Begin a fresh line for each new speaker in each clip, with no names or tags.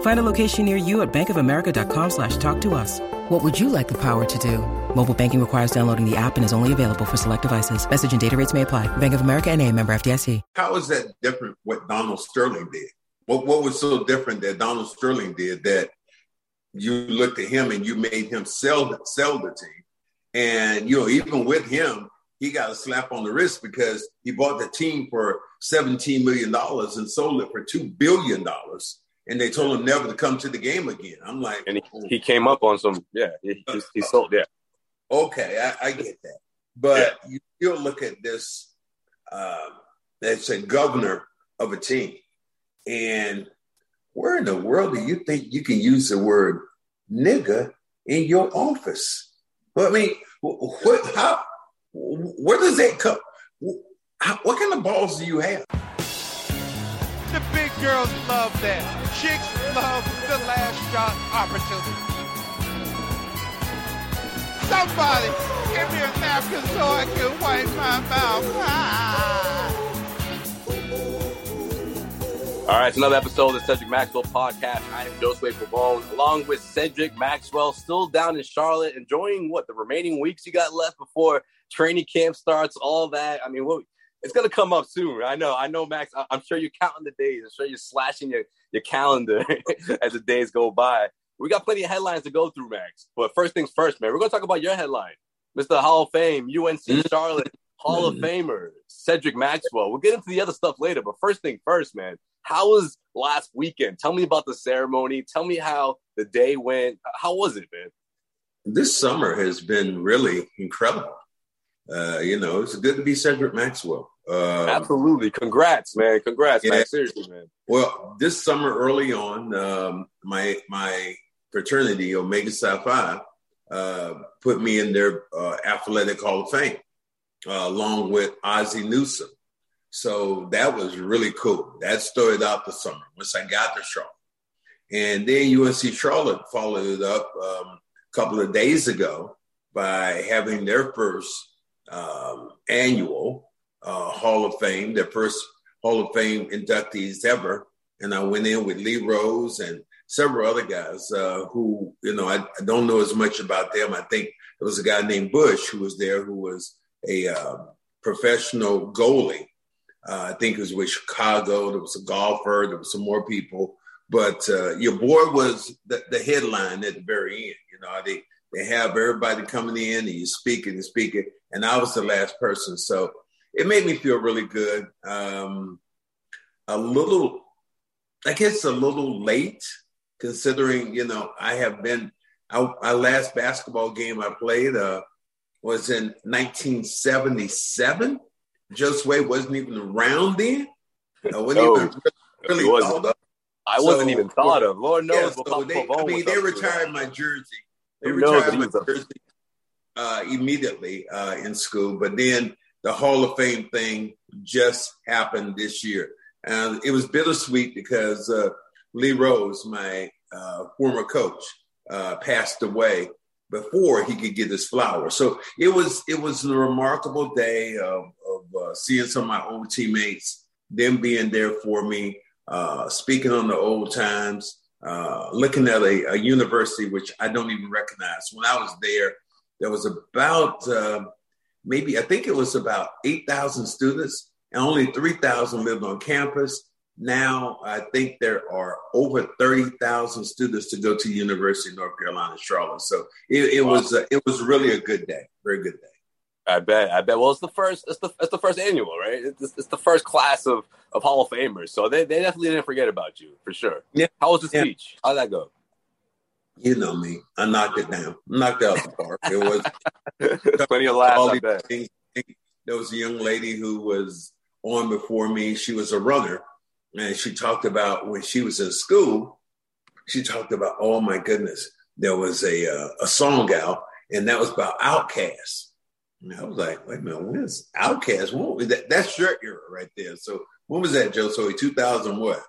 Find a location near you at bankofamerica.com slash talk to us. What would you like the power to do? Mobile banking requires downloading the app and is only available for select devices. Message and data rates may apply. Bank of America and a member FDIC.
How is that different what Donald Sterling did? What, what was so different that Donald Sterling did that you looked at him and you made him sell, sell the team? And, you know, even with him, he got a slap on the wrist because he bought the team for $17 million and sold it for $2 billion and they told him never to come to the game again. I'm like,
and he, he came up on some, yeah, he, he, he sold, yeah.
Okay, I, I get that, but yeah. you still look at this um, that's a governor of a team, and where in the world do you think you can use the word nigga in your office? Well, I mean, what? How? Where does that come? How, what kind of balls do you have?
The big girls love that. Chicks love the last shot opportunity. Somebody give me a napkin so I can wipe my mouth. Ah.
All right, it's another episode of the Cedric Maxwell podcast. I am Josue Pavone, along with Cedric Maxwell, still down in Charlotte, enjoying what the remaining weeks you got left before training camp starts, all that. I mean, what it's gonna come up soon. I know. I know, Max. I- am sure you're counting the days. I'm sure you're slashing your your calendar as the days go by. We got plenty of headlines to go through, Max. But first things first, man. We're gonna talk about your headline, Mr. Hall of Fame, UNC mm-hmm. Charlotte Hall of Famer Cedric Maxwell. We'll get into the other stuff later. But first thing first, man. How was last weekend? Tell me about the ceremony. Tell me how the day went. How was it, man?
This summer has been really incredible. Uh, you know, it's good to be Cedric Maxwell.
Um, Absolutely. Congrats, man. Congrats, yeah. man. Seriously, man.
Well, this summer early on, um, my my fraternity, Omega Psi Phi, uh, put me in their uh, athletic Hall of Fame, uh, along with Ozzie Newsome. So that was really cool. That started out the summer once I got to Charlotte. And then UNC Charlotte followed it up um, a couple of days ago by having their first um, annual uh, Hall of Fame, their first Hall of Fame inductees ever. And I went in with Lee Rose and several other guys uh, who, you know, I, I, don't know as much about them. I think there was a guy named Bush who was there who was a uh, professional goalie. Uh, I think it was with Chicago. There was a golfer. There was some more people. But uh, your boy was the, the headline at the very end. You know, they, they have everybody coming in and you speaking and speaking. And I was the last person. So it made me feel really good. Um, a little, I guess, a little late considering you know I have been. Our, last basketball game I played uh, was in 1977. Josue wasn't even around then. I wasn't
no,
even really,
really thought of. I so, wasn't even thought of. Lord knows.
Yeah, so they, I mean, they retired my jersey. They retired my jersey uh, immediately uh, in school, but then the Hall of Fame thing just happened this year. And it was bittersweet because uh, Lee Rose, my uh, former coach, uh, passed away before he could get his flowers. So it was it was a remarkable day of, of uh, seeing some of my old teammates, them being there for me, uh, speaking on the old times, uh, looking at a, a, university which I don't even recognize. When I was there, there was about maybe I think it was about 8,000 students and only 3,000 lived on campus. Now I think there are over 30,000 students to go to University of North Carolina, Charlotte. So it, it wow. was uh, it was really a good day, very good day.
I bet. I bet. Well, it's the first. It's the it's the first annual, right? It's, it's the first class of of Hall of Famers, so they, they definitely didn't forget about you for sure.
Yeah.
How was the
Yeah.
speech? How'd that go?
You know me. I knocked it down. Knocked out the park. It was
Plenty of laughs.
all
I bet.
There was a young lady who was on before me. She was a runner, and she talked about when she was in school. She talked about, oh my goodness, there was a uh, a song out, and that was about OutKasts. And I was like, wait a minute, when is OutKast? When was that? That's your era right there. So when was that, Joe? So 2000 what?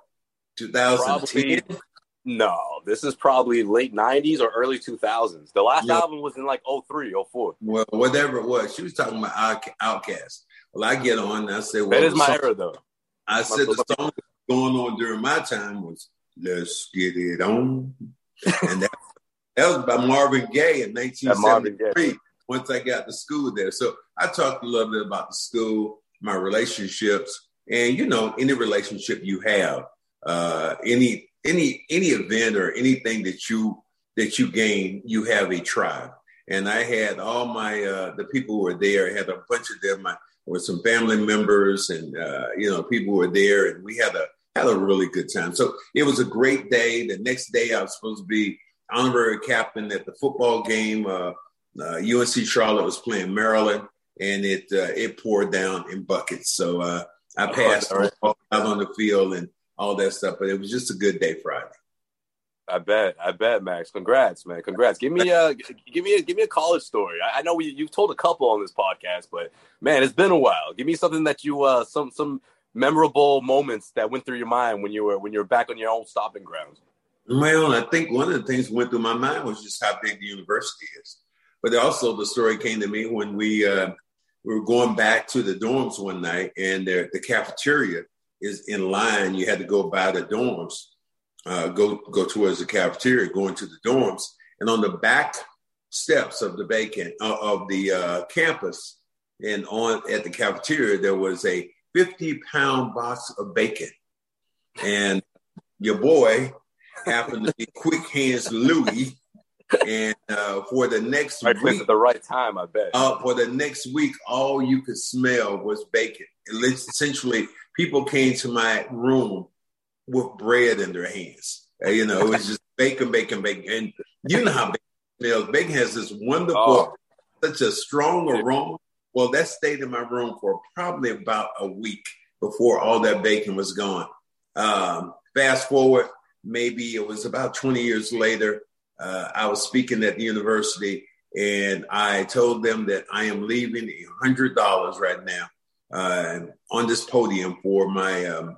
2010.
Probably no. This is probably late '90s or early 2000s. The last
Yeah.
album was in like 03, 04.
Well, whatever it was, she was talking about Outca- OutKast. Well, I get on and I say, well,
That is my
song-
era, though.
I said the song going on during my time was "Let's Get It On," and that, that was by Marvin Gaye in
That Marvin Gaye.
1973. Once I got to school there, so I talked a little bit about the school, my relationships, and you know, any relationship you have, uh, any any any event or anything that you that you gain, you have a tribe. And I had all my uh, the people who were there. I had a bunch of them. My with some family members and uh, you know people were there and we had a had a really good time so it was a great day the next day i was supposed to be honorary captain at the football game uh, uh, unc charlotte was playing maryland and it uh, it poured down in buckets so uh, i
Oh,
passed
all right.
out on the field and all that stuff but it was just a good day friday
I bet. I bet, Max. Congrats, man. Congrats. Give me a give me a give me a college story. I, I know we you've told a couple on this podcast, but man, it's been a while. Give me something that you uh some some memorable moments that went through your mind when you were when you were back on your own stopping grounds.
Well, I think one of the things that went through my mind was just how big the university is. But also the story came to me when we uh, we were going back to the dorms one night, and the, the cafeteria is in line. You had to go by the dorms, uh, go go towards the cafeteria, going to the dorms, and on the back steps of the bacon uh, of the uh, campus, and on at the cafeteria there was a fifty pound box of bacon, and your boy happened to be quick hands Louis. And uh, for the next
Right
week,
at the right time, I bet.
uh, for the next week, all you could smell was bacon. Essentially, people came to my room with bread in their hands. You know, it was just bacon, bacon, bacon. And you know how bacon smells. Bacon has this wonderful,
Oh.
such a strong aroma. Well, that stayed in my room for probably about a week before all that bacon was gone. Um, fast forward, maybe it was about 20 years later. Uh, I was speaking at the university and I told them that I am leaving a hundred dollars right now uh, on this podium for my um,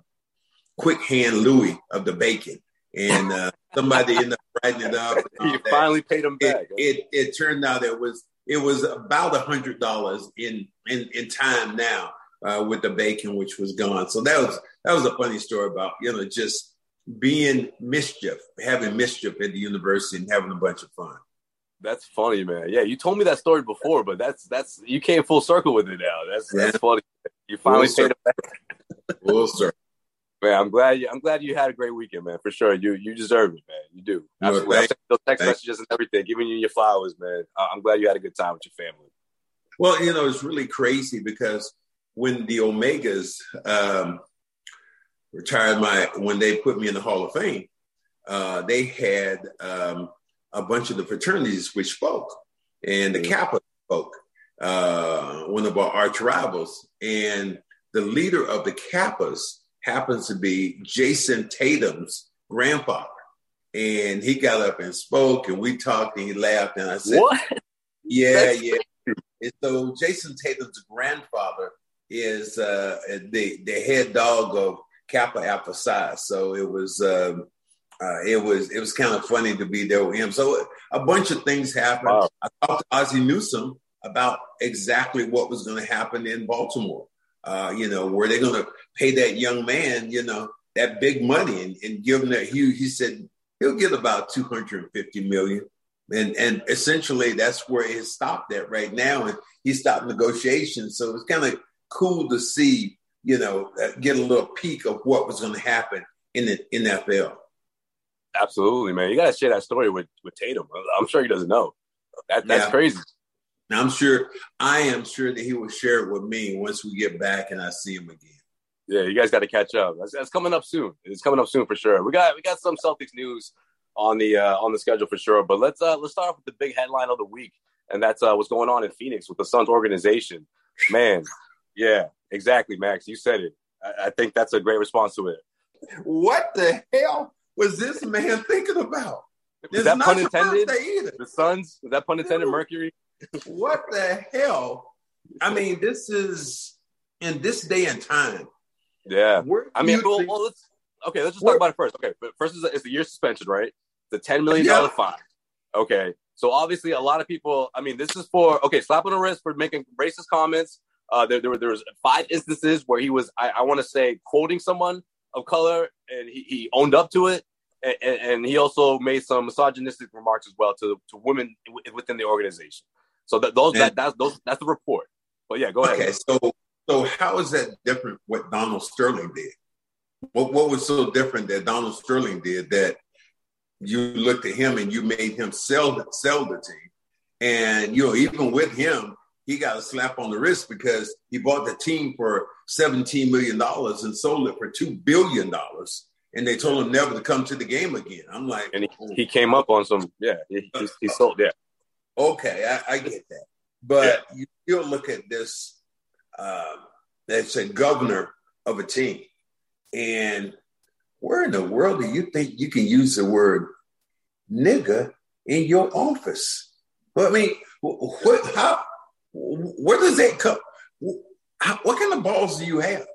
quick hand Louis of the bacon, and uh, somebody ended up writing it up.
you finally paid him back.
It, it it turned out it was it was about a hundred dollars in in in time now uh, with the bacon, which was gone. So that was that was a funny story about you know just being mischief, having mischief at the university and having a bunch of fun.
That's funny, man. Yeah, you told me that story before, but that's that's you came full circle with it now. That's that's
Yeah.
funny. You finally paid him back.
Well, sir.
Man, I'm glad you I'm glad you had a great weekend, man. For sure. You you deserve it, man. You do. Absolutely.
Thank-
those text
thank-
messages and everything, giving you your flowers, man. I- I'm glad you had a good time with your family.
Well, you know, it's really crazy because when the Omegas um, retired my, when they put me in the Hall of Fame, uh, they had um, a bunch of the fraternities which spoke, and the Kappa spoke, uh, one of our arch rivals, and the leader of the Kappas happens to be Jayson Tatum's grandfather. And he got up and spoke, and we talked, and he laughed, and I said,
What?
yeah,
That's
yeah. And so Jayson Tatum's grandfather is uh, the the head dog of Kappa Alpha Psi. So it was um, uh, it was it was kind of funny to be there with him. So a bunch of things happened.
Wow.
I talked to Ozzie Newsome about exactly what was going to happen in Baltimore. Uh, you know, were they going to pay that young man, you know, that big money and, and give him that huge? He said he'll get about two hundred and fifty million and and essentially that's where it stopped at right now and he stopped negotiations so it's kind of cool to see you know uh, get a little peek of what was going to happen in the nfl
Absolutely, man. You gotta share that story with with Tatum. I'm sure he doesn't know. That that's
Yeah.
crazy.
I'm sure, I am sure that he will share it with me once we get back and I see him again.
Yeah, you guys got to catch up. That's, that's, coming up soon. It's coming up soon for sure. We got we got some Celtics news on the uh, on the schedule for sure. But let's uh, let's start off with the big headline of the week, and that's uh, what's going on in Phoenix with the Suns organization. Man, yeah, exactly, Max. You said it. I, I think that's a great response to it.
What the hell was this man thinking about?
Is that pun intended? The Suns? Is that pun intended? Mercury?
What the hell? I mean, this is in this day and time.
Yeah. I mean, well, well, let's okay. Let's just talk about it first. Okay, but first is it's the year suspension, right? The ten million dollar yeah. fine. Okay, so obviously a lot of people. I mean, this is for okay, slap on the wrist for making racist comments. Uh, there, there, there was five instances where he was, I, I want to say, quoting someone of color, and he, he owned up to it and, and, he also made some misogynistic remarks as well to to women within the organization. So that those that, that's those that's the report. But yeah, go ahead.
Okay, so so how is that different? What Donald Sterling did? What what was so different that Donald Sterling did that you looked at him and you made him sell sell the team, and you know even with him he got a slap on the wrist because he bought the team for seventeen million dollars and sold it for two billion dollars and they told him never to come to the game again. I'm like,
and he, oh. he came up on some, yeah, he, he, he sold, yeah.
Okay, I, I, get that, but yeah. you still look at this. Uh, that's a governor of a team, and where in the world do you think you can use the word nigga in your office? Well, I mean, what? How? Where does that come? How, what kind of balls do you have?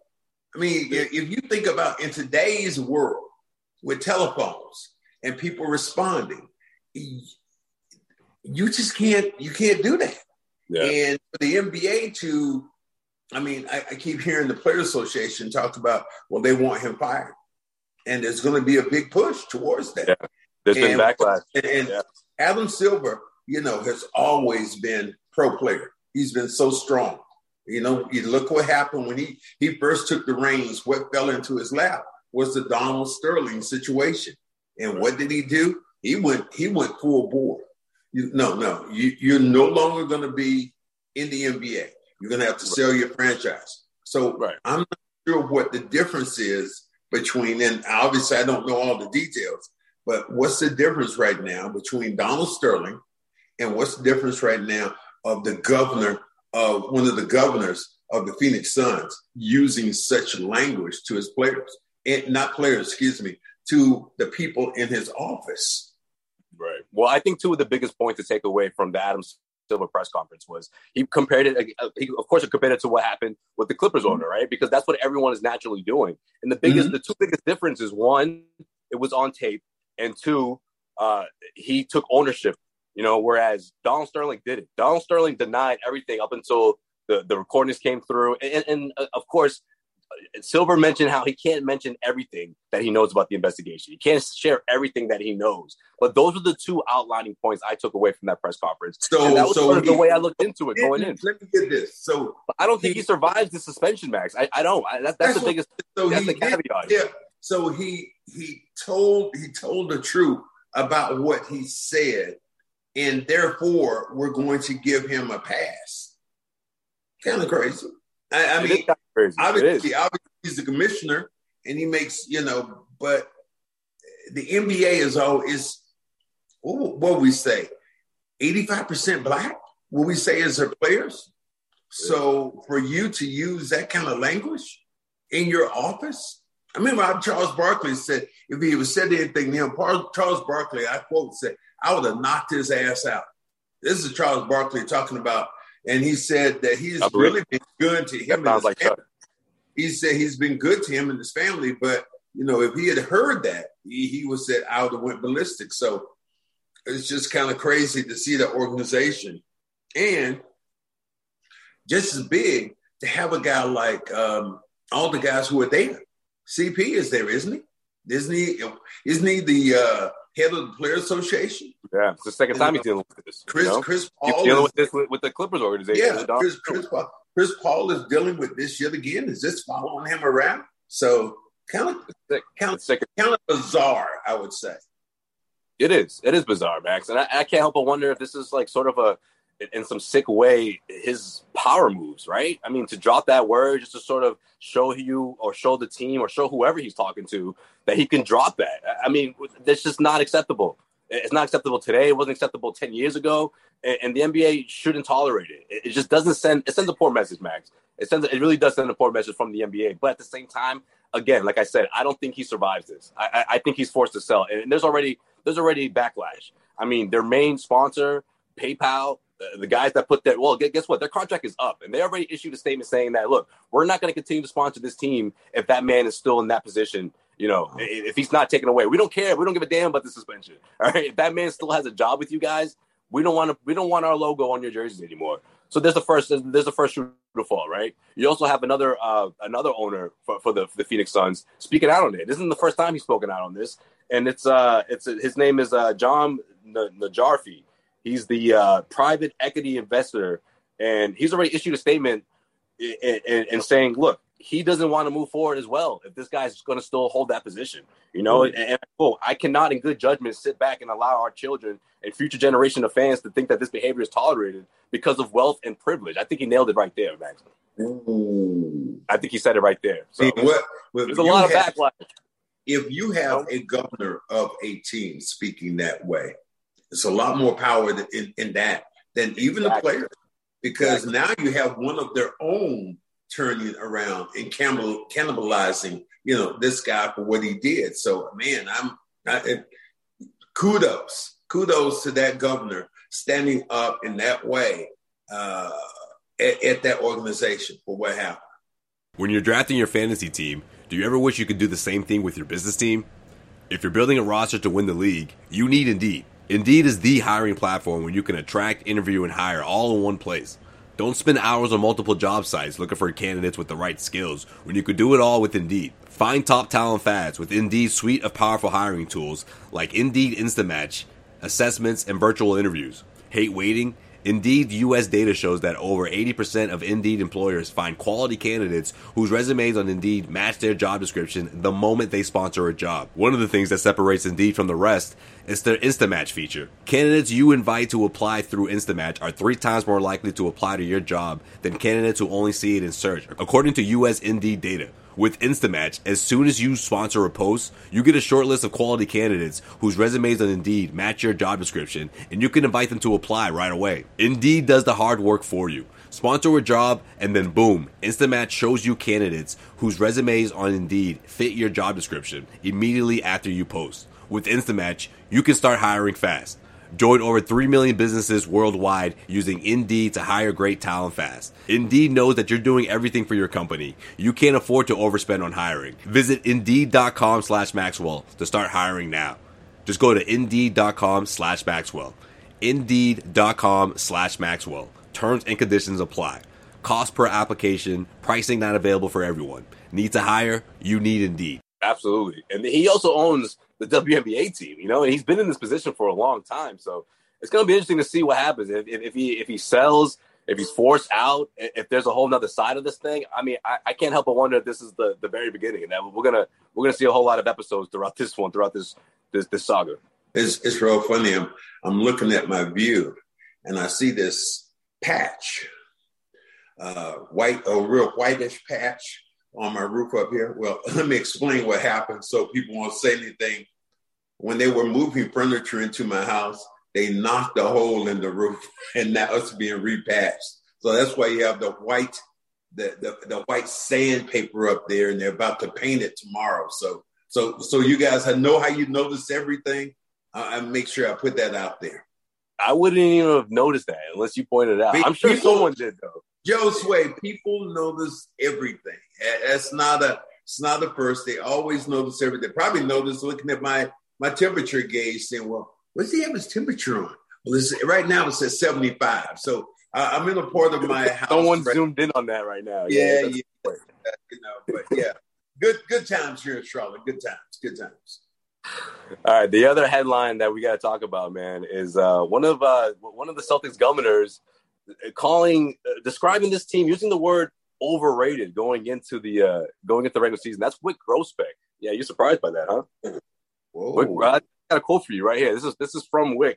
I mean, if you think about in today's world with telephones and people responding, you just can't you can't do that. Yeah. And for the NBA to, I mean, I, I keep hearing the Players Association talk about, well, they want him fired, and there's going to be a big push towards that. Yeah.
There's and, been backlash.
And, yeah. Adam Silver, you know, has always been pro player. He's been so strong. You know, you look what happened when he he first took the reins. What fell into his lap was the Donald Sterling situation. And what did he do? He went he went full bore. You, no, no, you, you're no longer going to be in the NBA. You're going to have to sell your franchise. So right. I'm not sure what the difference is between, and obviously I don't know all the details, but what's the difference right now between Donald Sterling and what's the difference right now of the governor of one of the governors of the Phoenix Suns using such language to his players, and not players, excuse me, to the people in his office.
Right. Well, I think two of the biggest points to take away from the Adam Silver press conference was he compared it. Uh, he, of course, he compared it to what happened with the Clippers mm-hmm. owner, right? Because that's what everyone is naturally doing. And the biggest, mm-hmm. the two biggest differences: one, it was on tape, and two, uh, he took ownership you know, whereas Donald Sterling did it. Donald Sterling denied everything up until the, the recordings came through. And, and uh, of course, Silver mentioned how he can't mention everything that he knows about the investigation. He can't share everything that he knows. But those are the two outlining points I took away from that press conference. So and that was so sort of he, the way I looked into it going in.
Let me get this. So
but I don't think he, he survives the suspension, Max. I, I don't. I, that, that's, that's, the biggest. So that's the caveat.
Yeah. So he he told he told the truth about what he said and therefore we're going to give him a pass. Kind of crazy. I, I mean, crazy. obviously, obviously he's the commissioner and he makes you know, but the NBA is all is what we say, eighty five percent black. What we say is their players. So for you to use that kind of language in your office, I remember Charles Barkley said if he was said anything to him, Charles Barkley, I quote said, I would have knocked his ass out. This is Charles Barkley talking about, and he said that he's really been good to him. Sounds like family. He said he's been good to him and his family, but you know, if he had heard that, he, he was said I would have went ballistic. So it's just kind of crazy to see that organization and just as big to have a guy like um, all the guys who are there. CP is there, isn't he? Isn't he? Isn't he the uh, head of the Players Association.
Yeah, it's the second time he's dealing with this.
Chris, you know? Chris Paul
he's dealing is, with this with, with, the Clippers organization.
Yeah, Chris, Chris, Paul, Chris Paul is dealing with this yet again. Is this following him around? So kind of kind of, kind of bizarre, I would say.
It is. It is bizarre, Max, and I, I, can't help but wonder if this is like sort of a in some sick way his power moves, right? I mean, to drop that word just to sort of show you or show the team or show whoever he's talking to that he can drop that. I mean, that's just not acceptable. It's not acceptable today. It wasn't acceptable 10 years ago. And, the NBA shouldn't tolerate it. It just doesn't send, it sends a poor message, Max. It sends, it really does send a poor message from the NBA. But at the same time, again, like I said, I don't think he survives this. I, I think he's forced to sell. And there's already, there's already backlash. I mean, their main sponsor, PayPal, the guys that put that well guess what? Their contract is up and they already issued a statement saying that look we're not going to continue to sponsor this team if that man is still in that position you know if he's not taken away. We don't care. We don't give a damn about the suspension all right? If that man still has a job with you guys we don't want to we don't want our logo on your jerseys anymore. So there's the first there's the first shoe to fall right? You also have another uh another owner for, for the for the phoenix suns speaking out on it. This isn't the first time he's spoken out on this and it's uh it's his name is uh Jahm Najafi He's the uh, private equity investor, and he's already issued a statement and saying, look, he doesn't want to move forward as well if this guy's going to still hold that position. You know, mm-hmm. and, and oh, I cannot, in good judgment, sit back and allow our children and future generation of fans to think that this behavior is tolerated because of wealth and privilege. I think he nailed it right there, Max. Ooh. I think he said it right there. So See, what, there's a lot
have, of backlash. If you have a governor of a team speaking that way, it's a lot more power in, in that than even exactly. the players, because exactly. now you have one of their own turning around and cannibalizing, you know, this guy for what he did. So, man, I'm I, kudos, kudos to that governor standing up in that way uh, at, at that organization for what happened.
When you're drafting your fantasy team, do you ever wish you could do the same thing with your business team? If you're building a roster to win the league, you need Indeed. Indeed is the hiring platform where you can attract, interview, and hire all in one place. Don't spend hours on multiple job sites looking for candidates with the right skills when you could do it all with Indeed. Find top talent fast with Indeed's suite of powerful hiring tools like Indeed Instant Match, assessments, and virtual interviews. Hate waiting? Indeed US data shows that over 80% of Indeed employers find quality candidates whose resumes on Indeed match their job description the moment they sponsor a job. One of the things that separates Indeed from the rest is their Instamatch feature. Candidates you invite to apply through Instamatch are three times more likely to apply to your job than candidates who only see it in search, according to US Indeed data. With Instamatch, as soon as you sponsor a post, you get a short list of quality candidates whose resumes on Indeed match your job description, and you can invite them to apply right away. Indeed does the hard work for you. Sponsor a job, and then boom, Instamatch shows you candidates whose resumes on Indeed fit your job description immediately after you post. With Instamatch, you can start hiring fast. Join over 3 million businesses worldwide using Indeed to hire great talent fast. Indeed knows that you're doing everything for your company. You can't afford to overspend on hiring. Visit Indeed.com slash Maxwell to start hiring now. Just go to Indeed.com slash Maxwell. Indeed.com slash Maxwell. Terms and conditions apply. Cost per application. Pricing not available for everyone. Need to hire? You need Indeed.
Absolutely. And he also owns the WNBA team, you know, and he's been in this position for a long time. So it's going to be interesting to see what happens if, if, if, he if he sells, if he's forced out, if there's a whole nother side of this thing. I mean, I, I can't help but wonder if this is the, the very beginning, and that we're gonna we're gonna see a whole lot of episodes throughout this one, throughout this this this saga.
It's it's real funny. I'm I'm looking at my view, and I see this patch, uh, white, a real whitish patch on my roof up here. Well, let me explain what happened so people won't say anything. When they were moving furniture into my house, they knocked a hole in the roof and now it's being repatched. So that's why you have the white, the, the, the white sandpaper up there and they're about to paint it tomorrow. So, so, so you guys know how you notice everything. Uh, I make sure I put that out there.
I wouldn't even have noticed that unless you pointed it out. I'm sure someone did though.
Joe Sway, people notice everything. It's not a it's not the first. They always notice everything. Probably notice looking at my my temperature gauge, saying, "Well, what's the average temperature on?" Well, right now it's at 75. So uh, I'm in a part of my house.
Someone right zoomed in on that right now.
Yeah, yeah, yeah you know, but yeah, good good times here in Charlotte. Good times, good times.
All right, the other headline that we got to talk about, man, is uh, one of uh, one of the Celtics governors calling uh, describing this team using the word overrated going into the uh going into the regular season. That's Wyc Grousbeck. Yeah, you're surprised by that, huh? Whoa. Wyc, I got a quote for you right here. This is this is from Wyc.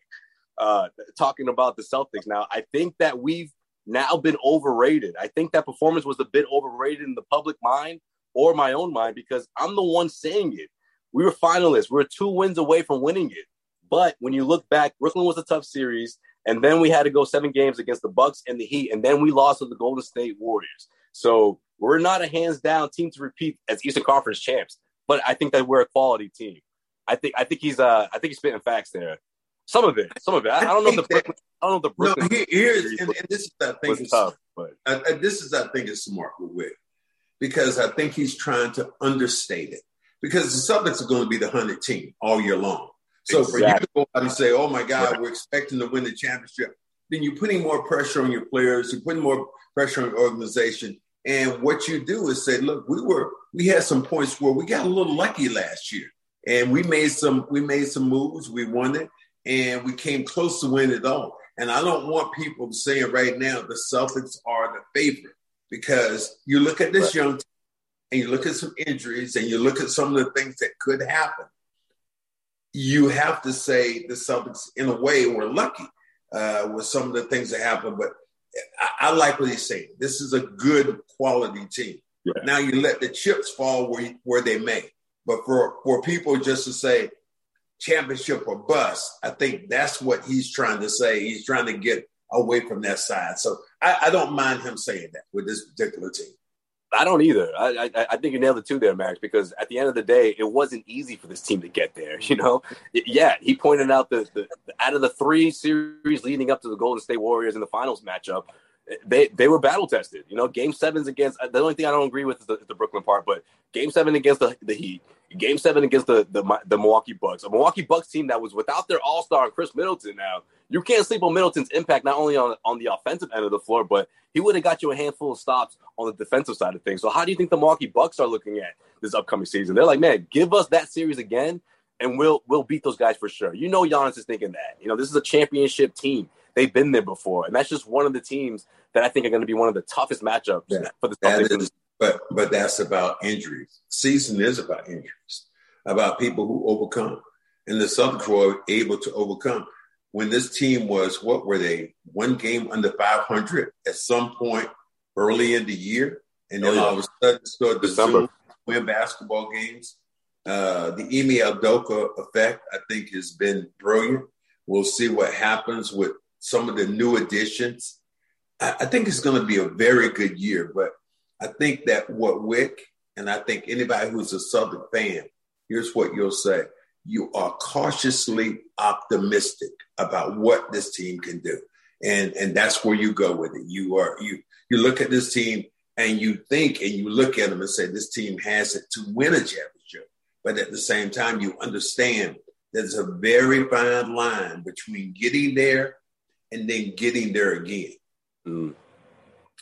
uh, talking about the Celtics. Now, I think that we've now been overrated. I think that performance was a bit overrated in the public mind or my own mind because I'm the one saying it. We were finalists. We are two wins away from winning it. But when you look back, Brooklyn was a tough series, and then we had to go seven games against the Bucks and the Heat, and then we lost to the Golden State Warriors. So we're not a hands down team to repeat as Eastern Conference champs, but I think that we're a quality team. I think I think he's uh I think he's spitting facts there. Some of it, some of it. I, I don't know the Brooklyn. I don't know the Brooklyn.
No, here's and, and, this is I think tough, but I, I, this is I think is smart with Wyc because I think he's trying to understate it because the Celtics are going to be the hundred team all year long. So exactly. for you to go out and say, "Oh my God, we're expecting to win the championship," then you're putting more pressure on your players. You're putting more pressure on your organization. And what you do is say, "Look, we were we had some points where we got a little lucky last year, and we made some we made some moves. We won it, and we came close to winning it all. And I don't want people saying right now the Celtics are the favorite because you look at this right. young team and you look at some injuries and you look at some of the things that could happen. You have to say the Celtics, in a way, were lucky uh, with some of the things that happened. But I, I like what he's saying. This is a good quality team. Yeah. Now you let the chips fall where where they may. But for for people just to say, championship or bust. I think that's what he's trying to say. He's trying to get away from that side. So I, I don't mind him saying that with this particular team.
I don't either. I, I, I think you nailed it too there, Max. Because at the end of the day, it wasn't easy for this team to get there. You know, yeah, he pointed out the, the, out of the three series leading up to the Golden State Warriors in the finals matchup, eh, they they were battle tested. You know, Game Sevens against uh, the only thing I don't agree with is the, the Brooklyn part, but Game Seven against the, the Heat, Game Seven against the, the the Milwaukee Bucks, a Milwaukee Bucks team that was without their All Star Khris Middleton. Now you can't sleep on Middleton's impact not only on on the offensive end of the floor, but he would have got you a handful of stops on the defensive side of things. So how do you think the Milwaukee Bucks are looking at this upcoming season? They're like, man, give us that series again, and we'll we'll beat those guys for sure. You know, Giannis is thinking that. You know, this is a championship team. They've been there before, and that's just one of the teams that I think are going to be one of the toughest matchups yeah, for the Celtics.
But but that's about injuries. Season is about injuries, about people who overcome, and the Celtics were able to overcome. When this team was, what were they? One game under 500 at some point early in the year, and then oh, yeah. all of a sudden started to win basketball games. Uh, the Ime Udoka effect, I think, has been brilliant. We'll see what happens with some of the new additions. I, I think it's going to be a very good year, but I think that what Wyc and I think anybody who's a Southern fan, here's what you'll say. You are cautiously optimistic about what this team can do. And and that's where you go with it. You are you you look at this team and you think and you look at them and say this team has it to win a championship. But at the same time, you understand there's a very fine line between getting there and then getting there again.
Mm.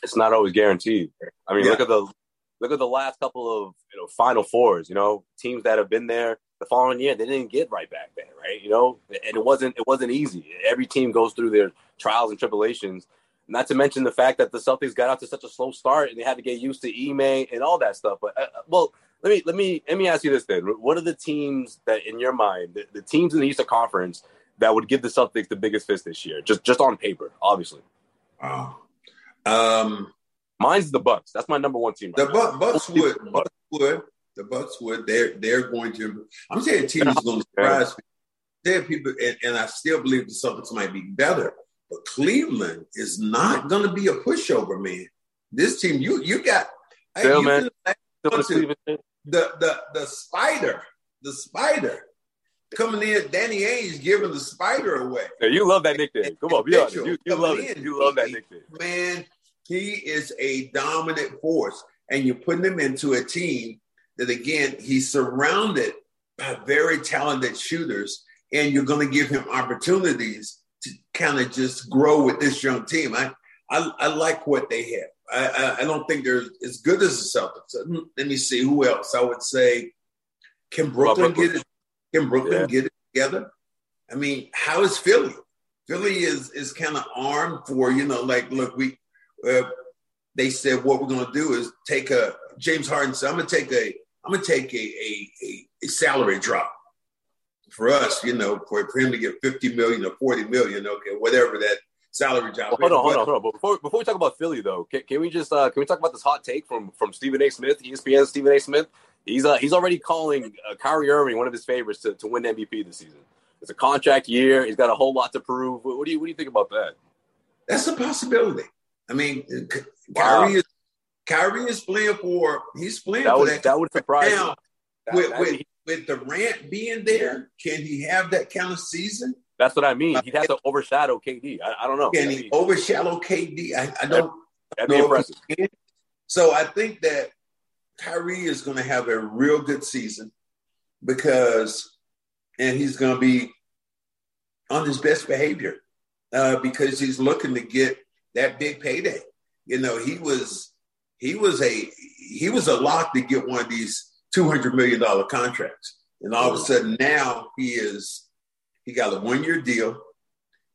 It's not always guaranteed. I mean, yeah. look at the look at the last couple of you know Final Fours. You know, teams that have been there the following year, they didn't get right back there, right? You know, and it wasn't it wasn't easy. Every team goes through their trials and tribulations. Not to mention the fact that the Celtics got out to such a slow start and they had to get used to Ime and all that stuff. But uh, uh, well, let me let me let me ask you this then: What are the teams that, in your mind, the, the teams in the Eastern Conference that would give the Celtics the biggest fist this year, just just on paper, obviously?
Wow. Um,
Mine's the Bucks. That's my number one team.
Right the Bu- Bucks would. Bucks would. The Bucks would. They're they're going to. I'm saying teams going to surprise me. There people, and, and I still believe the Celtics might be better, but Cleveland is not going to be a pushover, man. This team, you you got.
Still, hey, man.
the the the spider, the spider coming in, Danny Ainge giving the spider away.
Yeah, you love that nickname. Come on, be honest. You, you love it. You love that nickname.
Man, he is a dominant force, and you're putting him into a team that, again, he's surrounded by very talented shooters, and you're going to give him opportunities to kind of just grow with this young team. I, I, I like what they have. I, I, I, don't think they're as good as the Celtics. Let me see who else. I would say, can Brooklyn get it? Can Brooklyn yeah. get it together? I mean, how is Philly? Philly is is kind of armed for you know, like look, we uh, they said what we're going to do is take a James Harden said I'm going to take a I'm going to take a, a, a, a salary drop. for us, you know, for, for him to get 50 million or 40 million, okay, whatever that salary job.
Well, hold on, hold on, hold on. Before, before we talk about Philly, though, can, can we just uh, can we talk about this hot take from from Stephen A. Smith, ESPN Stephen A. Smith? He's uh, he's already calling uh, Kyrie Irving one of his favorites to, to win MVP this season. It's a contract year. He's got a whole lot to prove. What do you what do you think about that?
That's a possibility. I mean, wow. Kyrie is Kyrie is playing for he's playing
that
for
would,
that.
That would surprise
now,
me.
With, with, with Durant being there, can he have that kind of season?
That's what I mean. He'd have to overshadow KD. I, I don't know.
Can he overshadow KD? I, I don't.
That'd be impressive.
So I think that Kyrie is going to have a real good season because, and he's going to be on his best behavior uh, because he's looking to get that big payday. You know, he was he was a he was a lock to get one of these two hundred million dollar contracts, and all of a sudden now he is he got a one year deal,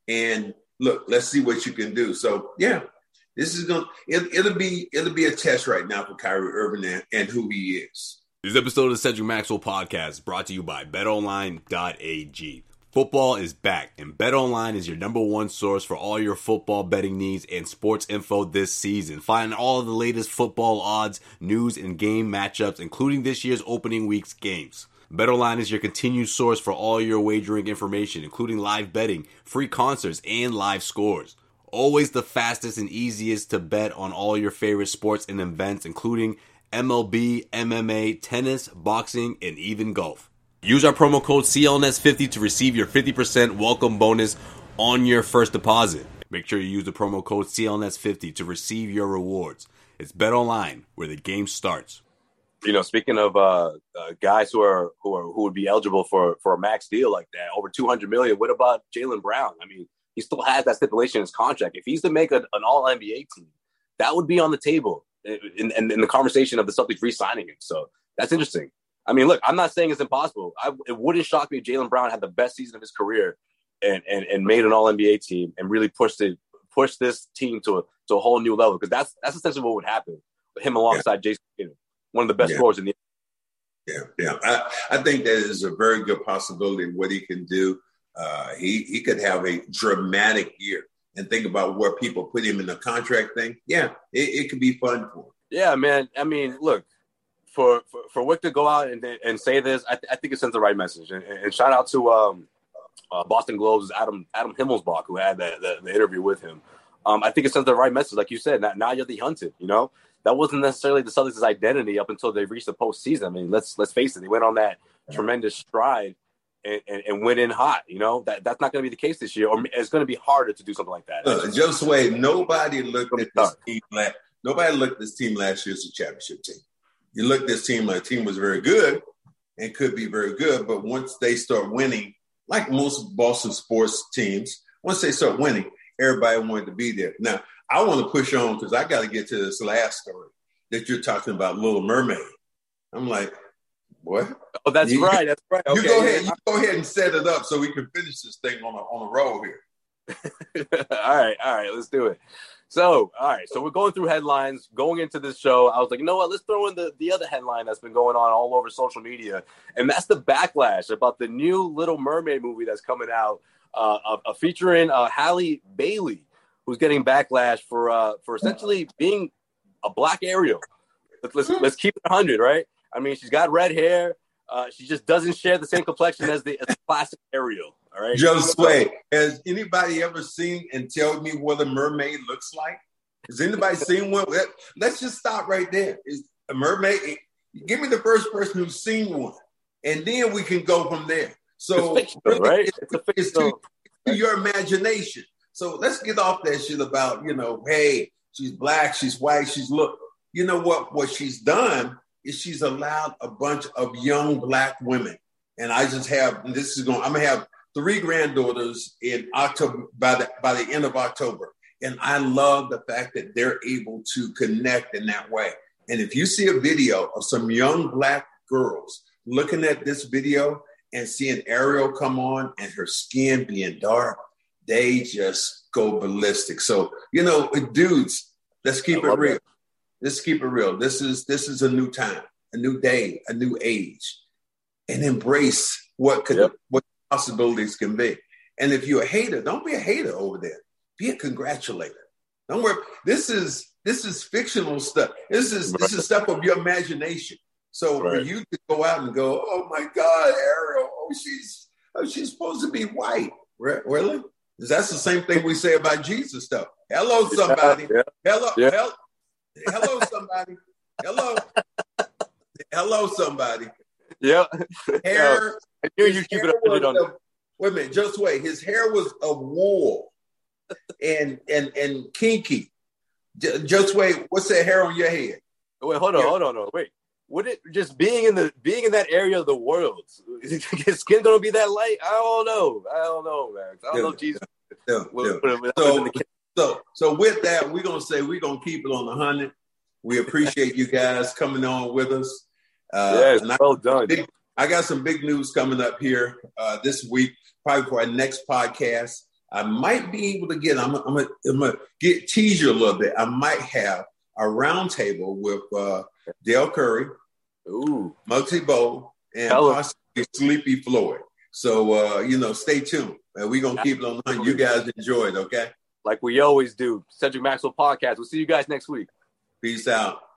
and look, let's see what you can do. So yeah, this is gonna it, will be it'll be a test right now for Kyrie Irving and, and who he is.
This episode of the Cedric Maxwell podcast is brought to you by BetOnline.ag. Football is back, and BetOnline is your number one source for all your football betting needs and sports info this season. Find all of the latest football odds, news, and game matchups, including this year's opening week's games. BetOnline is your continued source for all your wagering information, including live betting, free concerts, and live scores. Always the fastest and easiest to bet on all your favorite sports and events, including MLB, MMA, tennis, boxing, and even golf. Use our promo code CLNS50 to receive your 50% welcome bonus on your first deposit. Make sure you use the promo code CLNS50 to receive your rewards. It's BetOnline, where the game starts
you know, speaking of uh, uh, guys who are who are who would be eligible for for a max deal like that, over two hundred million. What about Jaylen Brown? I mean, he still has that stipulation in his contract. If he's to make a, an All NBA team, that would be on the table in, in, in the conversation of the Celtics re-signing him. So that's interesting. I mean, look, I'm not saying it's impossible. I, it wouldn't shock me if Jaylen Brown had the best season of his career and, and, and made an All NBA team and really pushed it pushed this team to a to a whole new level because that's that's essentially what would happen with him alongside yeah. Jayson. You know, one of the best yeah. scorers in the.
Yeah, yeah. I, I think that is a very good possibility of what he can do. Uh, he he could have a dramatic year. And think about where people put him in the contract thing. Yeah, it, it could be fun for him.
Yeah, man. I mean, look, for for, for Wyc to go out and and say this, I, th- I think it sends the right message. And, and shout out to um, uh, Boston Globe's Adam Adam Himmelsbach who had the, the, the interview with him. Um, I think it sends the right message, like you said. Now, now you're the hunted. You know, that wasn't necessarily the Celtics' identity up until they reached the postseason. I mean, let's let's face it, they went on that tremendous stride and, and, and, went in hot. You know that that's not going to be the case this year, or it's going to be harder to do something like that.
Uh, Joe Sway, nobody looked at this team. Last, nobody looked at this team last year as a championship team. You look at this team, like team was very good and could be very good, but once they start winning, like most Boston sports teams, once they start winning, everybody wanted to be there. Now, I want to push on because I got to get to this last story that you're talking about, Little Mermaid. I'm like, what?
Oh, that's you, right. That's right.
You go ahead. You go ahead and set it up so we can finish this thing on a on a roll here.
all right, all right, let's do it. So, all right, so we're going through headlines. Going into this show, I was like, you know what? Let's throw in the, the other headline that's been going on all over social media, and that's the backlash about the new Little Mermaid movie that's coming out, uh, featuring uh, Halle Bailey who's getting backlash for uh, for essentially being a black Ariel. Let's let's, let's keep it 100, right? I mean, she's got red hair. Uh, she just doesn't share the same complexion as the, as the classic Ariel. All right.
Joe Sway, has anybody ever seen and tell me what a mermaid looks like? Has anybody seen one? Let's just stop right there. Is a mermaid? Give me the first person who's seen one, and then we can go from there. So,
it's fictional, right? It's, it's,
it's to, to your imagination. So let's get off that shit about, you know, hey, she's black, she's white, she's look. You know what? What she's done is she's allowed a bunch of young black women. And I just have, this is going, I'm gonna have three granddaughters in October by the by the end of October. And I love the fact that they're able to connect in that way. And if you see a video of some young black girls looking at this video and seeing Ariel come on and her skin being dark they just go ballistic. So, you know, dudes, let's keep it real. That. Let's keep it real. This is this is a new time, a new day, a new age. And embrace what could yep. what possibilities can be. And if you're a hater, don't be a hater over there. Be a congratulator. Don't worry. This is this is fictional stuff. This is right. this is stuff of your imagination. So right. for you to go out and go, oh my God, Ariel, oh she's oh she's supposed to be white. Really? That's the same thing we say about Jesus stuff. Hello, somebody. Yeah, yeah. Hello, yeah. hello, hello, somebody. hello, hello, somebody.
Yeah.
Hair.
I knew you keep it on.
A, wait a minute, just wait. His hair was of wool and and and kinky. Just wait. What's that hair on your head?
Wait, hold on, yeah. hold on, hold on. Wait. Would it just being in the being in that area of the world? Is his skin gonna be that light? I don't know. I don't know, man. I don't yeah. know. Jesus.
Yeah. yeah. so, so, so with that, we're gonna say we're gonna keep it on the hundred. We appreciate you guys coming on with us.
Uh, yes, well done.
Big, I got some big news coming up here uh, this week, probably for our next podcast. I might be able to get. I'm, I'm, I'm gonna get tease you a little bit. I might have a roundtable with uh, Dell Curry,
Ooh,
Muggsy Bogues, and possibly Sleepy Floyd. So uh, you know, stay tuned. Uh, we're gonna keep it on. Line you guys enjoy it, okay?
Like we always do. Cedric Maxwell podcast. We'll see you guys next week.
Peace out.